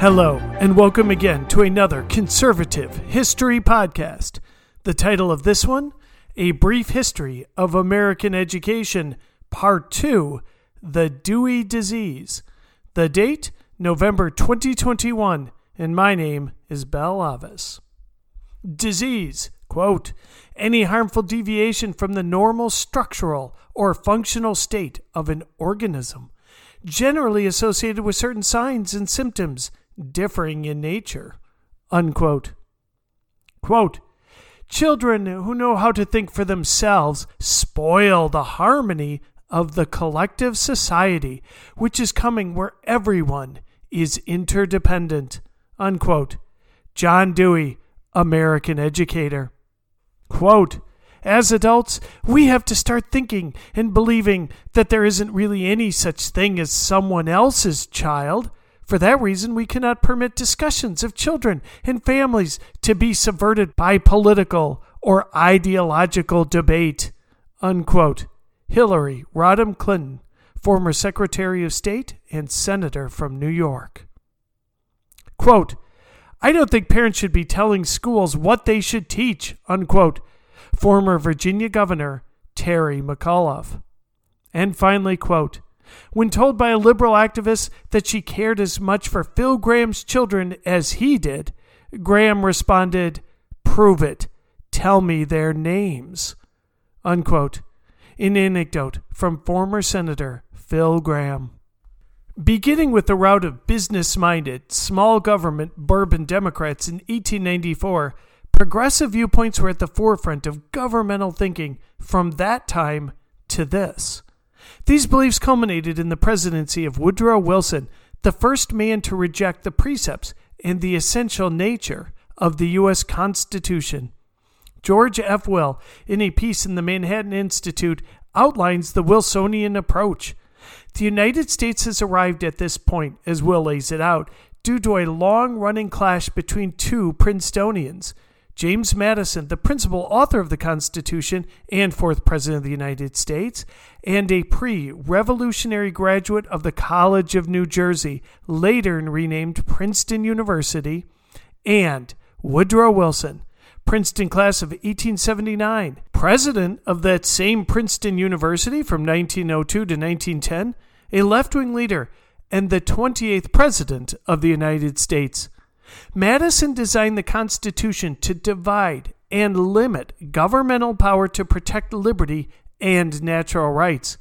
Hello, and welcome again to another conservative history podcast. The title of this one A Brief History of American Education, Part 2 The Dewey Disease. The date, November 2021, and my name is Bell Avis. Disease, quote, any harmful deviation from the normal structural or functional state of an organism, generally associated with certain signs and symptoms differing in nature. Unquote. Quote, Children who know how to think for themselves spoil the harmony of the collective society, which is coming where everyone is interdependent. Unquote. John Dewey, American educator. Quote, as adults, we have to start thinking and believing that there isn't really any such thing as someone else's child. For that reason, we cannot permit discussions of children and families to be subverted by political or ideological debate. Unquote. Hillary Rodham Clinton, former Secretary of State and Senator from New York. Quote, I don't think parents should be telling schools what they should teach, unquote. Former Virginia Governor Terry McAuliffe. And finally, quote, when told by a liberal activist that she cared as much for Phil Gramm's children as he did, Gramm responded, Prove it. Tell me their names. Unquote. An anecdote from former Senator Phil Gramm. Beginning with the rout of business minded, small government Bourbon Democrats in 1894, progressive viewpoints were at the forefront of governmental thinking from that time to this. These beliefs culminated in the presidency of Woodrow Wilson, the first man to reject the precepts and the essential nature of the U.S. Constitution. George F. Will, in a piece in the Manhattan Institute, outlines the Wilsonian approach. The United States has arrived at this point, as Will lays it out, due to a long running clash between two Princetonians. James Madison, the principal author of the Constitution and fourth President of the United States, and a pre revolutionary graduate of the College of New Jersey, later renamed Princeton University, and Woodrow Wilson, Princeton class of 1879, president of that same Princeton University from 1902 to 1910, a left wing leader, and the 28th President of the United States. Madison designed the Constitution to divide and limit governmental power to protect liberty and natural rights.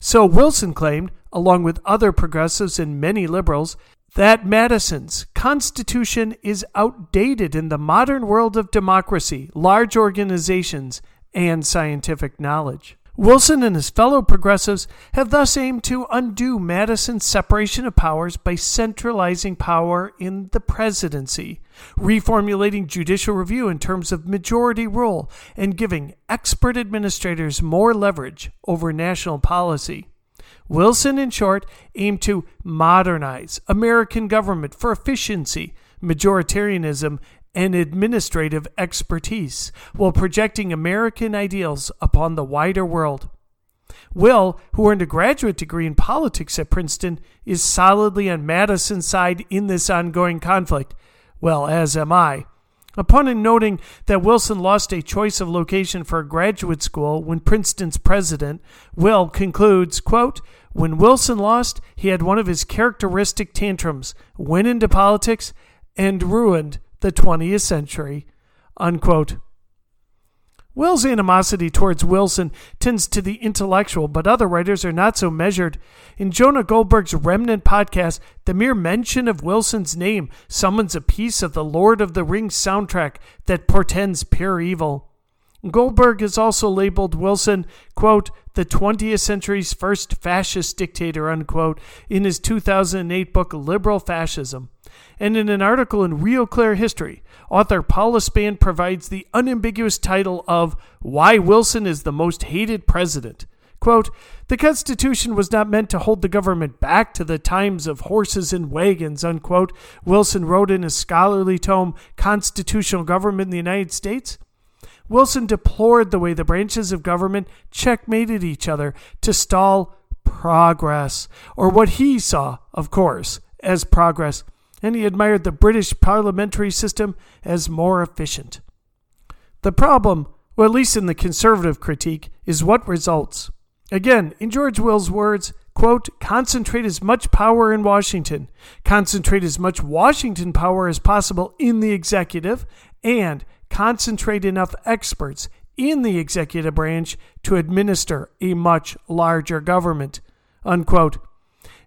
So Wilson claimed, along with other progressives and many liberals, that Madison's Constitution is outdated in the modern world of democracy, large organizations, and scientific knowledge. Wilson and his fellow progressives have thus aimed to undo Madison's separation of powers by centralizing power in the presidency, reformulating judicial review in terms of majority rule, and giving expert administrators more leverage over national policy. Wilson, in short, aimed to modernize American government for efficiency, majoritarianism, and administrative expertise while projecting American ideals upon the wider world. Will, who earned a graduate degree in politics at Princeton, is solidly on Madison's side in this ongoing conflict. Well, as am I. Upon noting that Wilson lost a choice of location for a graduate school when Princeton's president, Will concludes, quote, When Wilson lost, he had one of his characteristic tantrums, went into politics, and ruined the 20th century. Unquote. Will's animosity towards Wilson tends to the intellectual, but other writers are not so measured. In Jonah Goldberg's Remnant podcast, the mere mention of Wilson's name summons a piece of the Lord of the Rings soundtrack that portends pure evil. Goldberg has also labeled Wilson, quote, the 20th century's first fascist dictator, unquote, in his 2008 book Liberal Fascism. And in an article in RealClear History, author Paula Spann provides the unambiguous title of Why Wilson is the Most Hated President. Quote, the Constitution was not meant to hold the government back to the times of horses and wagons, unquote, Wilson wrote in his scholarly tome, Constitutional Government in the United States. Wilson deplored the way the branches of government checkmated each other to stall progress, or what he saw, of course, as progress and he admired the British parliamentary system as more efficient. The problem, or at least in the conservative critique, is what results. Again, in George Will's words, quote, concentrate as much power in Washington, concentrate as much Washington power as possible in the executive, and concentrate enough experts in the executive branch to administer a much larger government, unquote.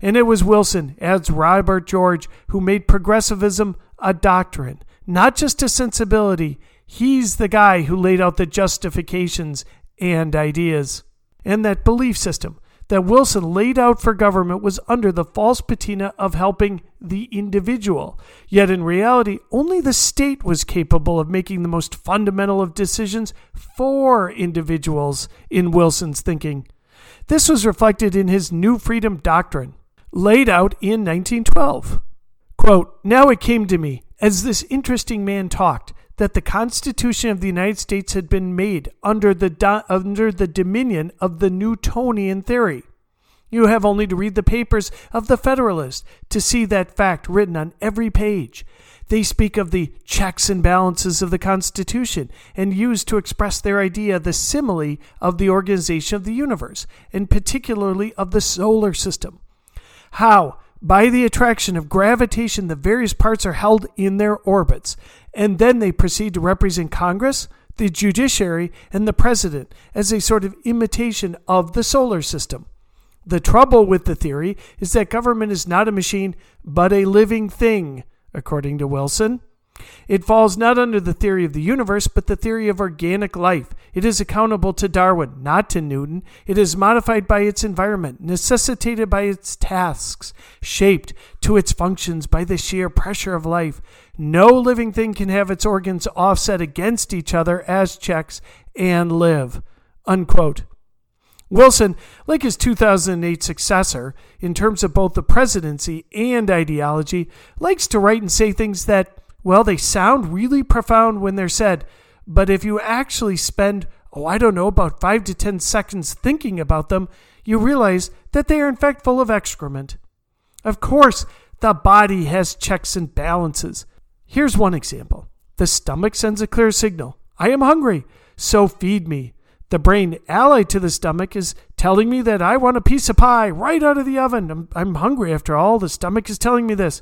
And it was Wilson, adds Robert George, who made progressivism a doctrine, not just a sensibility. He's the guy who laid out the justifications and ideas. And that belief system that Wilson laid out for government was under the false patina of helping the individual. Yet in reality, only the state was capable of making the most fundamental of decisions for individuals in Wilson's thinking. This was reflected in his New Freedom Doctrine, laid out in 1912. Quote, Now it came to me, as this interesting man talked, that the Constitution of the United States had been made under the, do- under the dominion of the Newtonian theory. You have only to read the papers of the Federalist to see that fact written on every page. They speak of the checks and balances of the Constitution and use to express their idea the simile of the organization of the universe, and particularly of the solar system. How, by the attraction of gravitation, the various parts are held in their orbits, and then they proceed to represent Congress, the judiciary, and the president as a sort of imitation of the solar system. The trouble with the theory is that government is not a machine, but a living thing, according to Wilson. It falls not under the theory of the universe, but the theory of organic life. It is accountable to Darwin, not to Newton. It is modified by its environment, necessitated by its tasks, shaped to its functions by the sheer pressure of life. No living thing can have its organs offset against each other as checks and live. Unquote. Wilson, like his 2008 successor, in terms of both the presidency and ideology, likes to write and say things that well, they sound really profound when they're said, but if you actually spend, oh, I don't know, about five to ten seconds thinking about them, you realize that they are in fact full of excrement. Of course, the body has checks and balances. Here's one example the stomach sends a clear signal I am hungry, so feed me. The brain, allied to the stomach, is telling me that I want a piece of pie right out of the oven. I'm, I'm hungry after all. The stomach is telling me this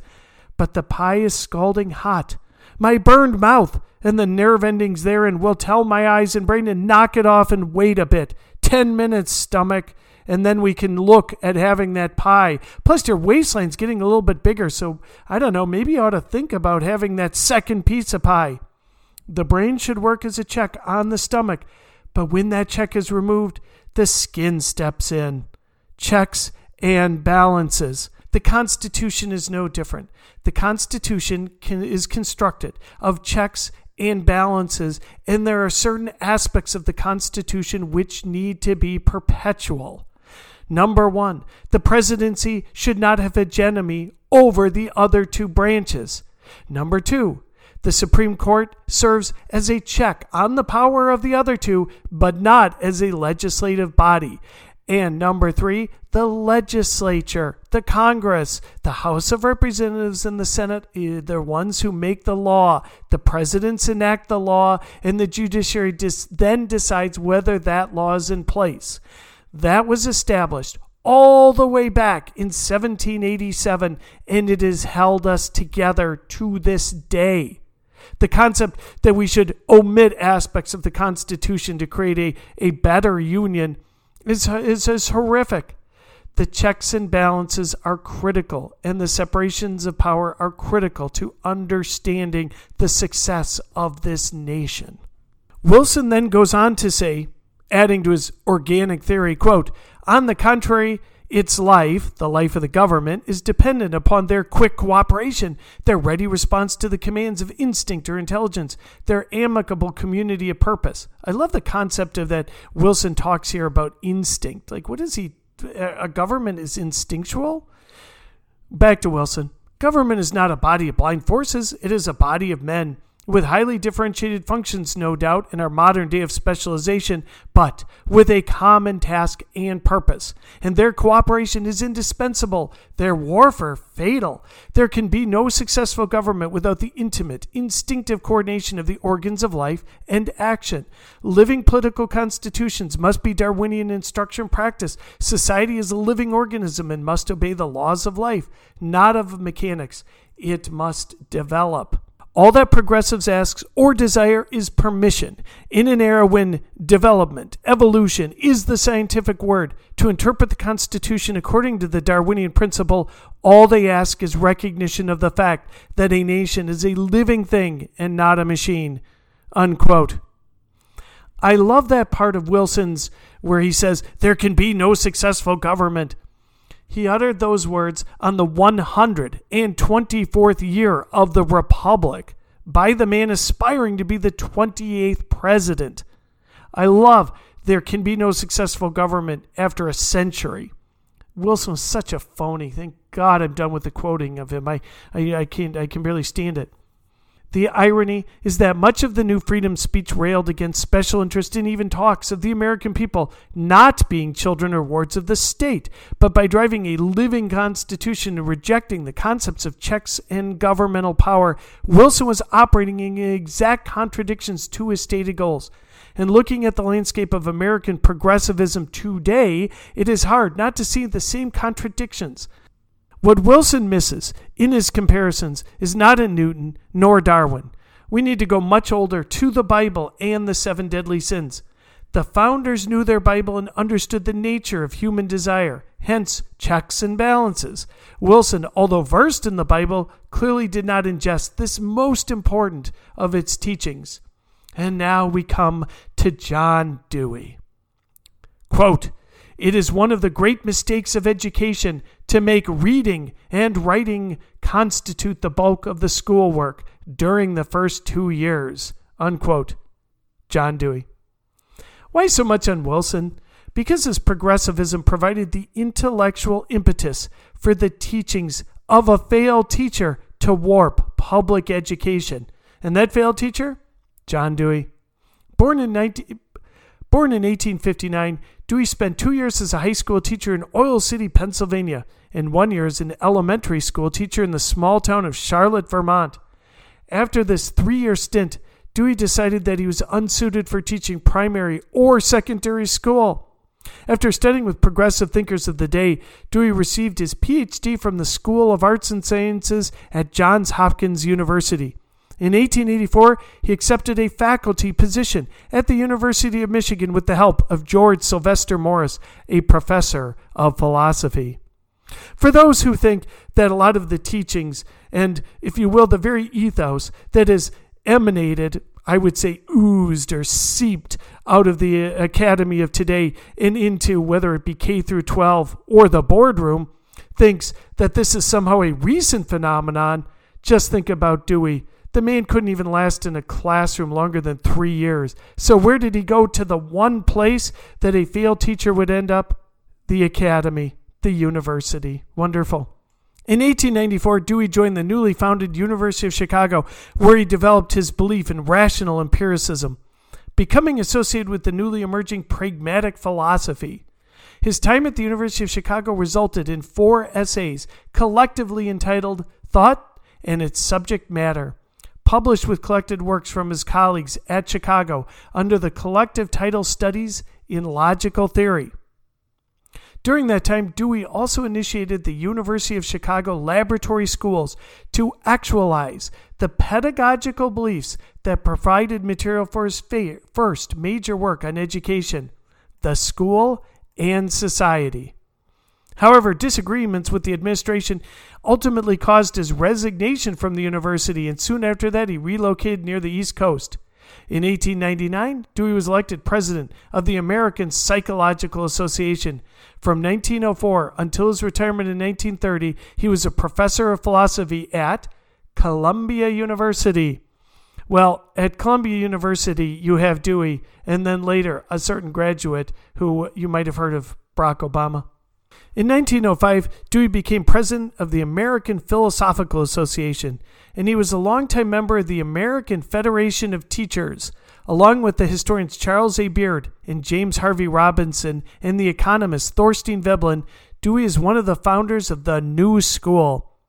but the pie is scalding hot. My burned mouth and the nerve endings therein will tell my eyes and brain to knock it off and wait a bit. Ten minutes, stomach, and then we can look at having that pie. Plus, your waistline's getting a little bit bigger, so I don't know, maybe you ought to think about having that second pizza pie. The brain should work as a check on the stomach, but when that check is removed, the skin steps in. Checks and balances. The Constitution is no different. The Constitution can, is constructed of checks and balances, and there are certain aspects of the Constitution which need to be perpetual. Number one, the presidency should not have hegemony over the other two branches. Number two, the Supreme Court serves as a check on the power of the other two, but not as a legislative body. And number three, the legislature, the Congress, the House of Representatives, and the Senate, eh, they're ones who make the law. The presidents enact the law, and the judiciary dis- then decides whether that law is in place. That was established all the way back in 1787, and it has held us together to this day. The concept that we should omit aspects of the Constitution to create a, a better union is, is, is horrific. The checks and balances are critical, and the separations of power are critical to understanding the success of this nation. Wilson then goes on to say, adding to his organic theory, quote, on the contrary, its life, the life of the government, is dependent upon their quick cooperation, their ready response to the commands of instinct or intelligence, their amicable community of purpose. I love the concept of that Wilson talks here about instinct. Like, what is he? A government is instinctual? Back to Wilson. Government is not a body of blind forces, it is a body of men with highly differentiated functions, no doubt, in our modern day of specialization, but with a common task and purpose. And their cooperation is indispensable, their warfare fatal. There can be no successful government without the intimate, instinctive coordination of the organs of life and action. Living political constitutions must be Darwinian instruction practice. Society is a living organism and must obey the laws of life, not of mechanics. It must develop. All that progressives ask or desire is permission. In an era when development, evolution is the scientific word to interpret the Constitution according to the Darwinian principle, all they ask is recognition of the fact that a nation is a living thing and not a machine. Unquote. I love that part of Wilson's where he says, There can be no successful government he uttered those words on the 124th year of the Republic by the man aspiring to be the 28th president. I love there can be no successful government after a century. Wilson was such a phony. Thank God I'm done with the quoting of him. I, I, I can't I can barely stand it. The irony is that much of the new freedom speech railed against special interest and even talks of the American people not being children or wards of the state, but by driving a living constitution and rejecting the concepts of checks and governmental power, Wilson was operating in exact contradictions to his stated goals. And looking at the landscape of American progressivism today, it is hard not to see the same contradictions. What Wilson misses in his comparisons is not a Newton nor Darwin. We need to go much older to the Bible and the seven deadly sins. The founders knew their Bible and understood the nature of human desire, hence checks and balances. Wilson, although versed in the Bible, clearly did not ingest this most important of its teachings. And now we come to John Dewey. Quote, it is one of the great mistakes of education to make reading and writing constitute the bulk of the schoolwork during the first two years. Unquote. John Dewey. Why so much on Wilson? Because his progressivism provided the intellectual impetus for the teachings of a failed teacher to warp public education. And that failed teacher? John Dewey. Born in 19, Born in 1859, Dewey spent two years as a high school teacher in Oil City, Pennsylvania, and one year as an elementary school teacher in the small town of Charlotte, Vermont. After this three year stint, Dewey decided that he was unsuited for teaching primary or secondary school. After studying with progressive thinkers of the day, Dewey received his PhD from the School of Arts and Sciences at Johns Hopkins University. In 1884, he accepted a faculty position at the University of Michigan with the help of George Sylvester Morris, a professor of philosophy. For those who think that a lot of the teachings, and if you will, the very ethos that is emanated, I would say oozed or seeped out of the academy of today and into whether it be K through 12 or the boardroom, thinks that this is somehow a recent phenomenon, just think about Dewey the man couldn't even last in a classroom longer than three years. So, where did he go to the one place that a failed teacher would end up? The academy, the university. Wonderful. In 1894, Dewey joined the newly founded University of Chicago, where he developed his belief in rational empiricism, becoming associated with the newly emerging pragmatic philosophy. His time at the University of Chicago resulted in four essays, collectively entitled Thought and Its Subject Matter published with collected works from his colleagues at Chicago under the collective title Studies in Logical Theory. During that time, Dewey also initiated the University of Chicago laboratory schools to actualize the pedagogical beliefs that provided material for his first major work on education, the school and society. However, disagreements with the administration ultimately caused his resignation from the university, and soon after that, he relocated near the East Coast. In 1899, Dewey was elected president of the American Psychological Association. From 1904 until his retirement in 1930, he was a professor of philosophy at Columbia University. Well, at Columbia University, you have Dewey, and then later a certain graduate who you might have heard of, Barack Obama. In 1905, Dewey became president of the American Philosophical Association, and he was a longtime member of the American Federation of Teachers, along with the historians Charles A. Beard and James Harvey Robinson and the economist Thorstein Veblen. Dewey is one of the founders of the New School.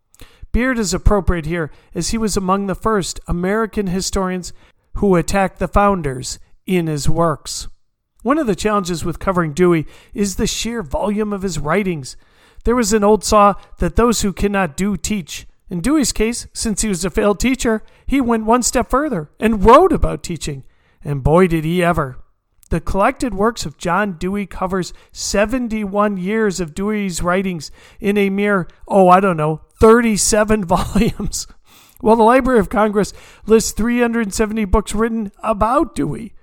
Beard is appropriate here, as he was among the first American historians who attacked the founders in his works. One of the challenges with covering Dewey is the sheer volume of his writings. There was an old saw that those who cannot do teach. In Dewey's case, since he was a failed teacher, he went one step further and wrote about teaching. And boy, did he ever. The collected works of John Dewey covers 71 years of Dewey's writings in a mere, oh, I don't know, 37 volumes. While the Library of Congress lists 370 books written about Dewey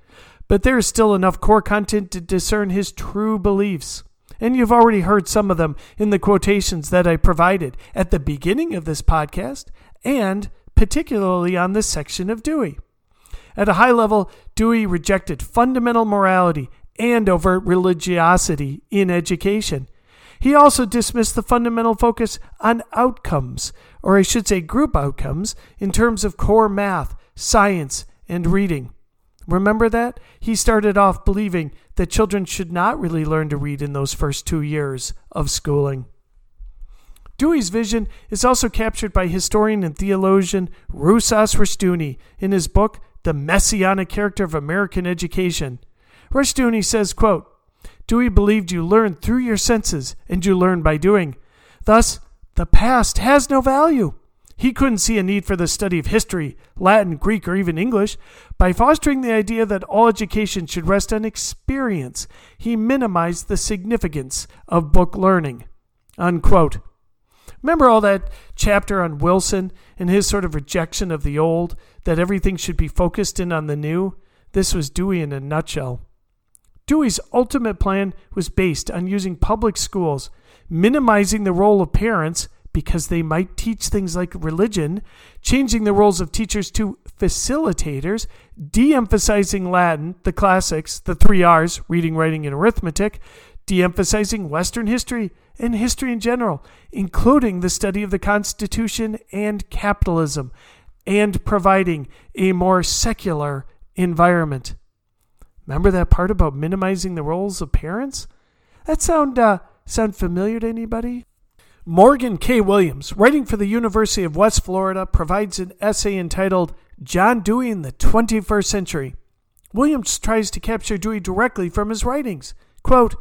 but there is still enough core content to discern his true beliefs. And you've already heard some of them in the quotations that I provided at the beginning of this podcast, and particularly on this section of Dewey. At a high level, Dewey rejected fundamental morality and overt religiosity in education. He also dismissed the fundamental focus on outcomes, or I should say group outcomes, in terms of core math, science, and reading. Remember that? He started off believing that children should not really learn to read in those first two years of schooling. Dewey's vision is also captured by historian and theologian Rousas Rushdoony in his book, The Messianic Character of American Education. Rushdoony says, quote, Dewey believed you learn through your senses and you learn by doing. Thus, the past has no value. He couldn't see a need for the study of history, Latin, Greek, or even English. By fostering the idea that all education should rest on experience, he minimized the significance of book learning. Unquote. Remember all that chapter on Wilson and his sort of rejection of the old, that everything should be focused in on the new? This was Dewey in a nutshell. Dewey's ultimate plan was based on using public schools, minimizing the role of parents, because they might teach things like religion, changing the roles of teachers to facilitators, de emphasizing Latin, the classics, the three R's, reading, writing, and arithmetic, de emphasizing Western history and history in general, including the study of the Constitution and capitalism, and providing a more secular environment. Remember that part about minimizing the roles of parents? That sound uh, sound familiar to anybody? Morgan K. Williams, writing for the University of West Florida, provides an essay entitled John Dewey in the 21st Century. Williams tries to capture Dewey directly from his writings. Quote,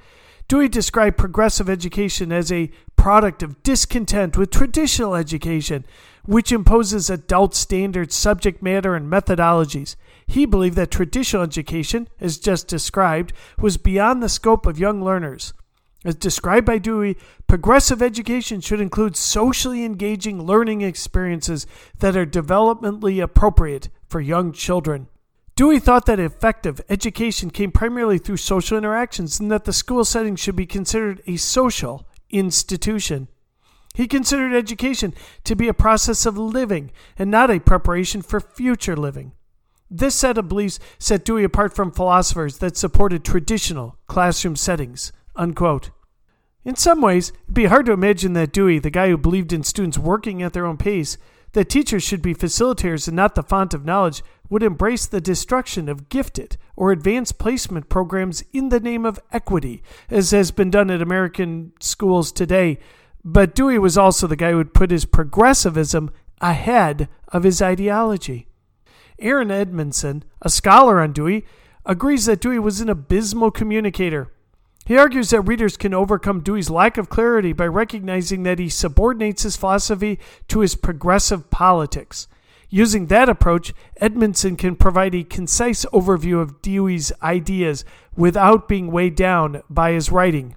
Dewey described progressive education as a product of discontent with traditional education, which imposes adult standards, subject matter, and methodologies. He believed that traditional education, as just described, was beyond the scope of young learners. As described by Dewey, progressive education should include socially engaging learning experiences that are developmentally appropriate for young children. Dewey thought that effective education came primarily through social interactions and that the school setting should be considered a social institution. He considered education to be a process of living and not a preparation for future living. This set of beliefs set Dewey apart from philosophers that supported traditional classroom settings. Unquote. In some ways, it'd be hard to imagine that Dewey, the guy who believed in students working at their own pace, that teachers should be facilitators and not the font of knowledge, would embrace the destruction of gifted or advanced placement programs in the name of equity, as has been done at American schools today. But Dewey was also the guy who would put his progressivism ahead of his ideology. Aaron Edmondson, a scholar on Dewey, agrees that Dewey was an abysmal communicator he argues that readers can overcome Dewey's lack of clarity by recognizing that he subordinates his philosophy to his progressive politics. Using that approach, Edmondson can provide a concise overview of Dewey's ideas without being weighed down by his writing.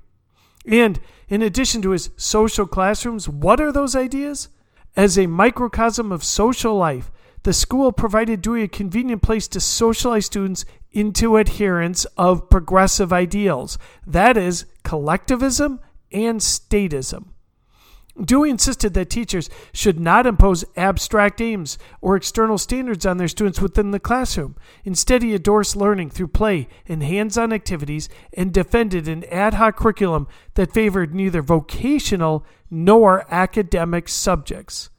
And in addition to his social classrooms, what are those ideas? As a microcosm of social life, the school provided Dewey a convenient place to socialize students into adherence of progressive ideals that is, collectivism and statism. Dewey insisted that teachers should not impose abstract aims or external standards on their students within the classroom. Instead, he endorsed learning through play and hands on activities and defended an ad hoc curriculum that favored neither vocational nor academic subjects.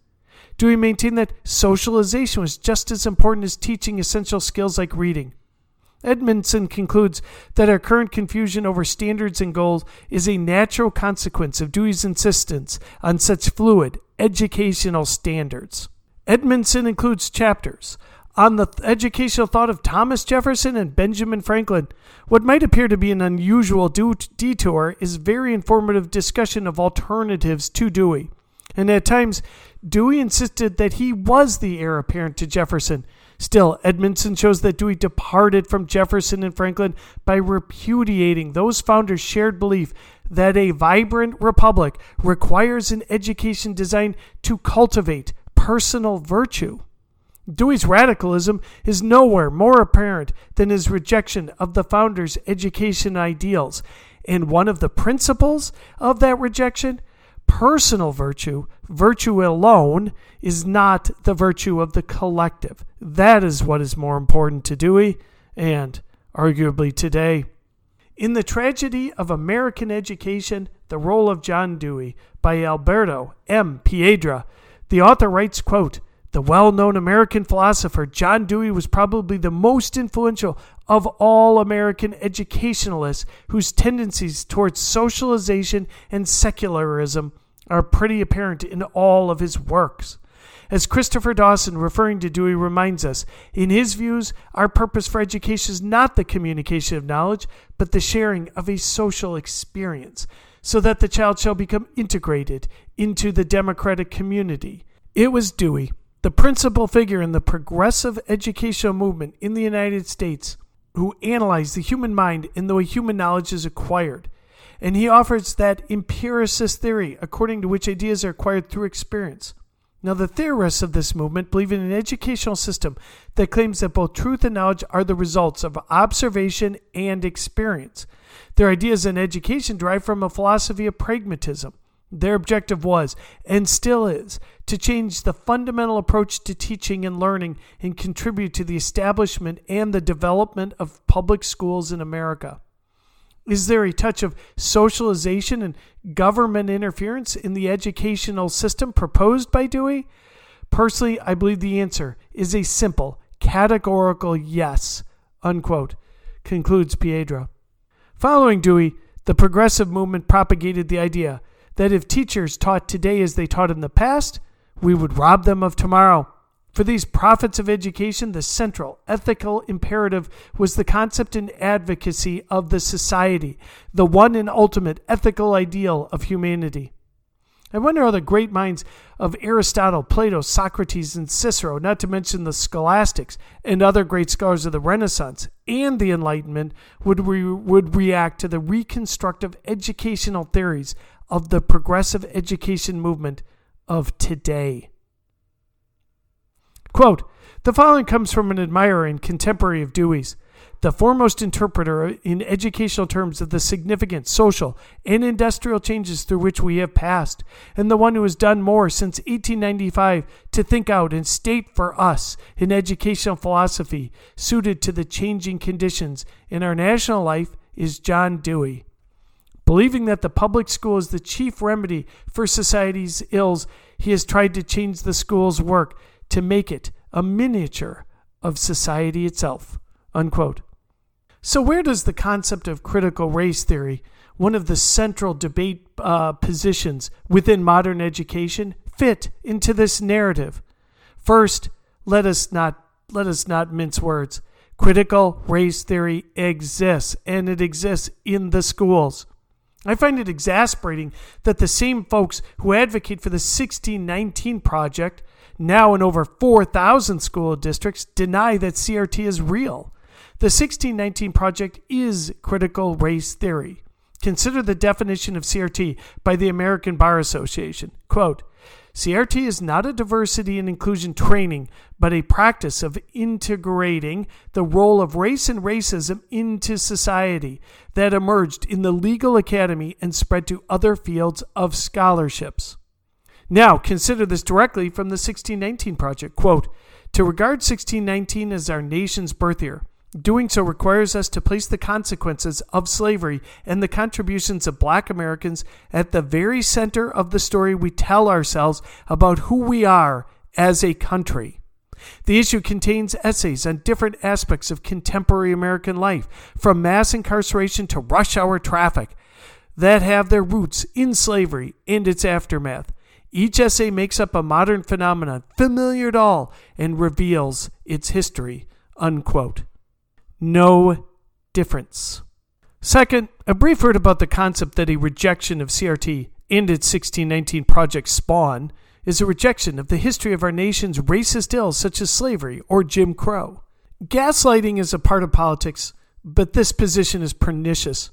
Dewey maintained that socialization was just as important as teaching essential skills like reading. Edmondson concludes that our current confusion over standards and goals is a natural consequence of Dewey's insistence on such fluid educational standards. Edmondson includes chapters on the educational thought of Thomas Jefferson and Benjamin Franklin. What might appear to be an unusual detour is very informative discussion of alternatives to Dewey. And at times, Dewey insisted that he was the heir apparent to Jefferson Still, Edmondson shows that Dewey departed from Jefferson and Franklin by repudiating those founders' shared belief that a vibrant republic requires an education designed to cultivate personal virtue. Dewey's radicalism is nowhere more apparent than his rejection of the founders' education ideals, and one of the principles of that rejection personal virtue, virtue alone, is not the virtue of the collective. That is what is more important to Dewey and arguably today. In The Tragedy of American Education, The Role of John Dewey by Alberto M. Piedra, the author writes, quote, the well known American philosopher John Dewey was probably the most influential of all American educationalists whose tendencies towards socialization and secularism are pretty apparent in all of his works. As Christopher Dawson, referring to Dewey, reminds us, in his views, our purpose for education is not the communication of knowledge, but the sharing of a social experience, so that the child shall become integrated into the democratic community. It was Dewey the principal figure in the progressive educational movement in the United States, who analyzed the human mind and the way human knowledge is acquired. And he offers that empiricist theory, according to which ideas are acquired through experience. Now, the theorists of this movement believe in an educational system that claims that both truth and knowledge are the results of observation and experience. Their ideas in education derive from a philosophy of pragmatism. Their objective was, and still is, to change the fundamental approach to teaching and learning and contribute to the establishment and the development of public schools in America. Is there a touch of socialization and government interference in the educational system proposed by Dewey? Personally, I believe the answer is a simple, categorical yes, unquote, concludes Piedra. Following Dewey, the progressive movement propagated the idea that if teachers taught today as they taught in the past, we would rob them of tomorrow. For these prophets of education, the central ethical imperative was the concept and advocacy of the society, the one and ultimate ethical ideal of humanity. I wonder how the great minds of Aristotle, Plato, Socrates, and Cicero, not to mention the scholastics and other great scholars of the Renaissance and the Enlightenment, would, re- would react to the reconstructive educational theories of the progressive education movement of today. Quote, the following comes from an admirer and contemporary of Dewey's, the foremost interpreter in educational terms of the significant social and industrial changes through which we have passed, and the one who has done more since 1895 to think out and state for us an educational philosophy suited to the changing conditions in our national life is John Dewey. Believing that the public school is the chief remedy for society's ills, he has tried to change the school's work to make it a miniature of society itself. Unquote. So, where does the concept of critical race theory, one of the central debate uh, positions within modern education, fit into this narrative? First, let us not let us not mince words. Critical race theory exists, and it exists in the schools. I find it exasperating that the same folks who advocate for the 1619 project, now in over 4,000 school districts, deny that CRT is real. The 1619 project is critical race theory. Consider the definition of CRT by the American Bar Association. Quote, CRT is not a diversity and inclusion training, but a practice of integrating the role of race and racism into society that emerged in the legal academy and spread to other fields of scholarships. Now, consider this directly from the 1619 Project. Quote, to regard 1619 as our nation's birth year, doing so requires us to place the consequences of slavery and the contributions of black Americans at the very center of the story we tell ourselves about who we are as a country. The issue contains essays on different aspects of contemporary American life, from mass incarceration to rush hour traffic, that have their roots in slavery and its aftermath. Each essay makes up a modern phenomenon, familiar to all, and reveals its history. Unquote. No difference. Second, a brief word about the concept that a rejection of CRT and its 1619 Project Spawn is a rejection of the history of our nation's racist ills such as slavery or Jim Crow. Gaslighting is a part of politics, but this position is pernicious.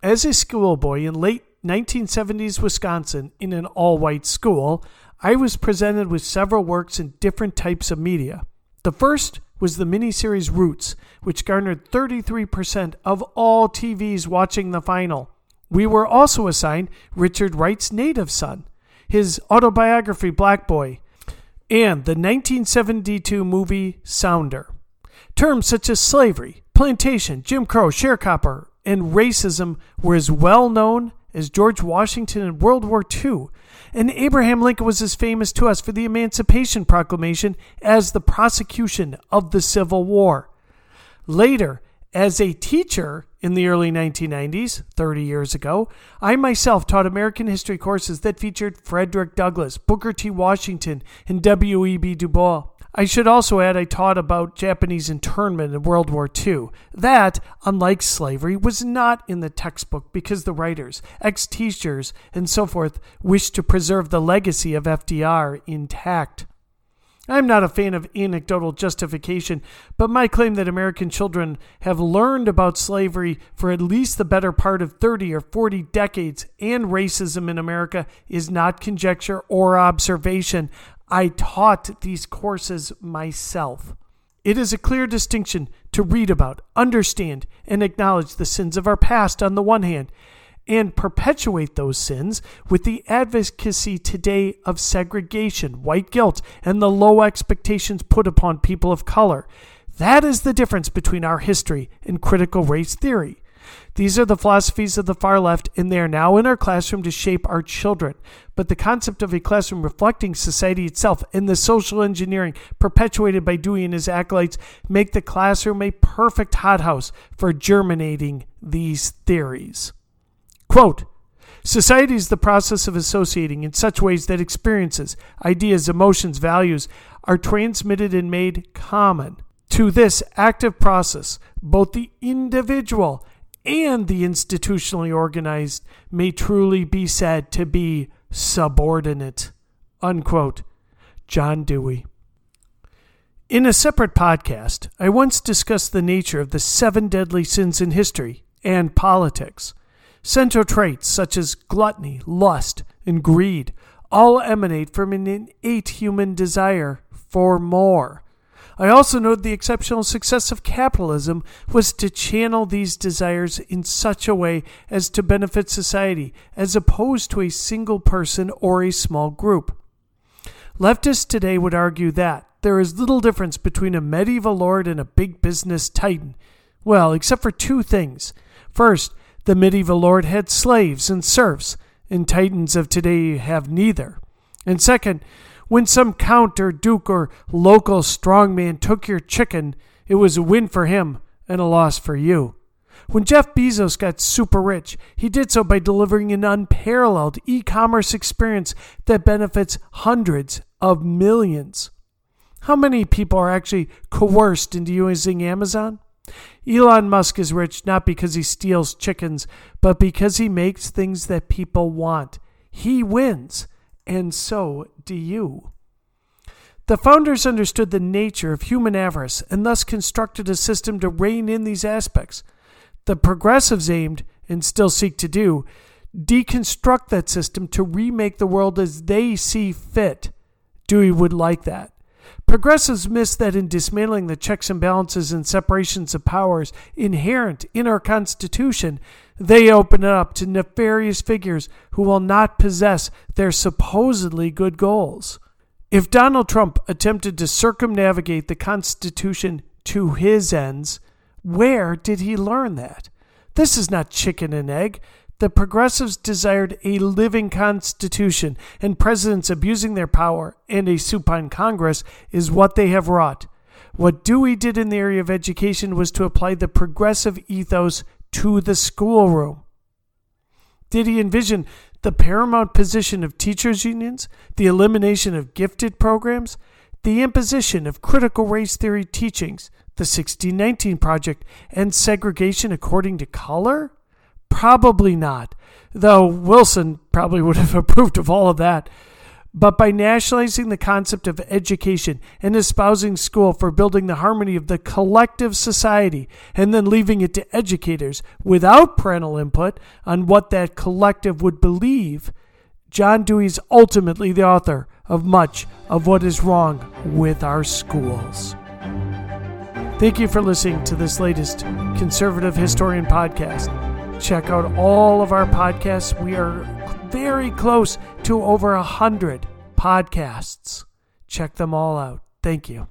As a schoolboy in late 1970s Wisconsin in an all white school, I was presented with several works in different types of media. The first was the miniseries Roots, which garnered 33% of all TVs watching the final. We were also assigned Richard Wright's native son, his autobiography Black Boy, and the 1972 movie Sounder. Terms such as slavery, plantation, Jim Crow, sharecropper, and racism were as well known as George Washington in World War II, and Abraham Lincoln was as famous to us for the Emancipation Proclamation as the prosecution of the Civil War. Later, as a teacher in the early 1990s, 30 years ago, I myself taught American history courses that featured Frederick Douglass, Booker T. Washington, and W.E.B. Du Bois. I should also add I taught about Japanese internment in World War II. That, unlike slavery, was not in the textbook because the writers, ex teachers, and so forth wished to preserve the legacy of FDR intact. I'm not a fan of anecdotal justification, but my claim that American children have learned about slavery for at least the better part of 30 or 40 decades and racism in America is not conjecture or observation. I taught these courses myself. It is a clear distinction to read about, understand, and acknowledge the sins of our past on the one hand, and perpetuate those sins with the advocacy today of segregation, white guilt, and the low expectations put upon people of color. That is the difference between our history and critical race theory. These are the philosophies of the far left, and they are now in our classroom to shape our children. But the concept of a classroom reflecting society itself and the social engineering perpetuated by Dewey and his acolytes make the classroom a perfect hothouse for germinating these theories. Quote, Society is the process of associating in such ways that experiences, ideas, emotions, values are transmitted and made common. To this active process, both the individual and the institutionally organized may truly be said to be subordinate. Unquote. John Dewey. In a separate podcast, I once discussed the nature of the seven deadly sins in history and politics. Central traits such as gluttony, lust, and greed all emanate from an innate human desire for more. I also noted the exceptional success of capitalism was to channel these desires in such a way as to benefit society, as opposed to a single person or a small group. Leftists today would argue that there is little difference between a medieval lord and a big business titan. Well, except for two things. First, the medieval lord had slaves and serfs, and titans of today have neither. And second, when some count or duke or local strongman took your chicken, it was a win for him and a loss for you. When Jeff Bezos got super rich, he did so by delivering an unparalleled e commerce experience that benefits hundreds of millions. How many people are actually coerced into using Amazon? Elon Musk is rich not because he steals chickens, but because he makes things that people want. He wins, and so do you. The founders understood the nature of human avarice and thus constructed a system to rein in these aspects. The progressives aimed, and still seek to do, deconstruct that system to remake the world as they see fit. Dewey would like that. Progressives miss that in dismantling the checks and balances and separations of powers inherent in our Constitution, They open it up to nefarious figures who will not possess their supposedly good goals. If Donald Trump attempted to circumnavigate the Constitution to his ends, where did he learn that? This is not chicken and egg. The progressives desired a living constitution, and presidents abusing their power and a supine Congress is what they have wrought. What Dewey did in the area of education was to apply the progressive ethos to the schoolroom. Did he envision the paramount position of teachers' unions, the elimination of gifted programs, the imposition of critical race theory teachings, the 1619 Project, and segregation according to color? Probably not, though Wilson probably would have approved of all of that. But by nationalizing the concept of education and espousing school for building the harmony of the collective society and then leaving it to educators without parental input on what that collective would believe, John Dewey is ultimately the author of much of what is wrong with our schools. Thank you for listening to this latest Conservative Historian podcast. Check out all of our podcasts. We are very close to over a hundred podcasts. Check them all out. Thank you.